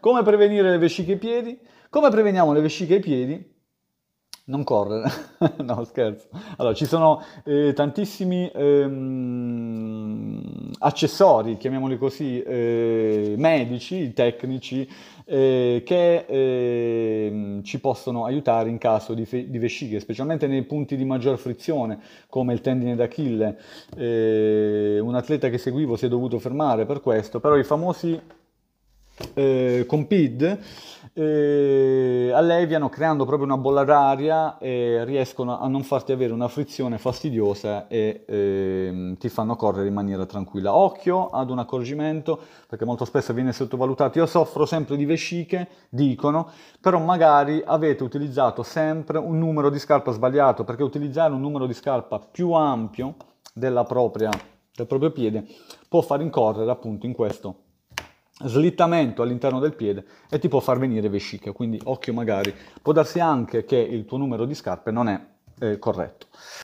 come prevenire le vesciche ai piedi? Come preveniamo le vesciche ai piedi? Non correre, no scherzo. Allora, ci sono eh, tantissimi ehm, accessori, chiamiamoli così, eh, medici, tecnici, eh, che ehm, ci possono aiutare in caso di, fe- di, vesciche, specialmente nei punti di maggior frizione, come il tendine d'Achille. Eh, un atleta che seguivo si è dovuto fermare per questo, però i famosi eh, con PID eh, alleviano creando proprio una bolla d'aria e riescono a non farti avere una frizione fastidiosa e eh, ti fanno correre in maniera tranquilla. Occhio ad un accorgimento perché molto spesso viene sottovalutato. Io soffro sempre di vesciche, dicono, però magari avete utilizzato sempre un numero di scarpa sbagliato perché utilizzare un numero di scarpa più ampio della propria, del proprio piede può far incorrere appunto in questo slittamento all'interno del piede e ti può far venire vescica, quindi occhio magari, può darsi anche che il tuo numero di scarpe non è eh, corretto.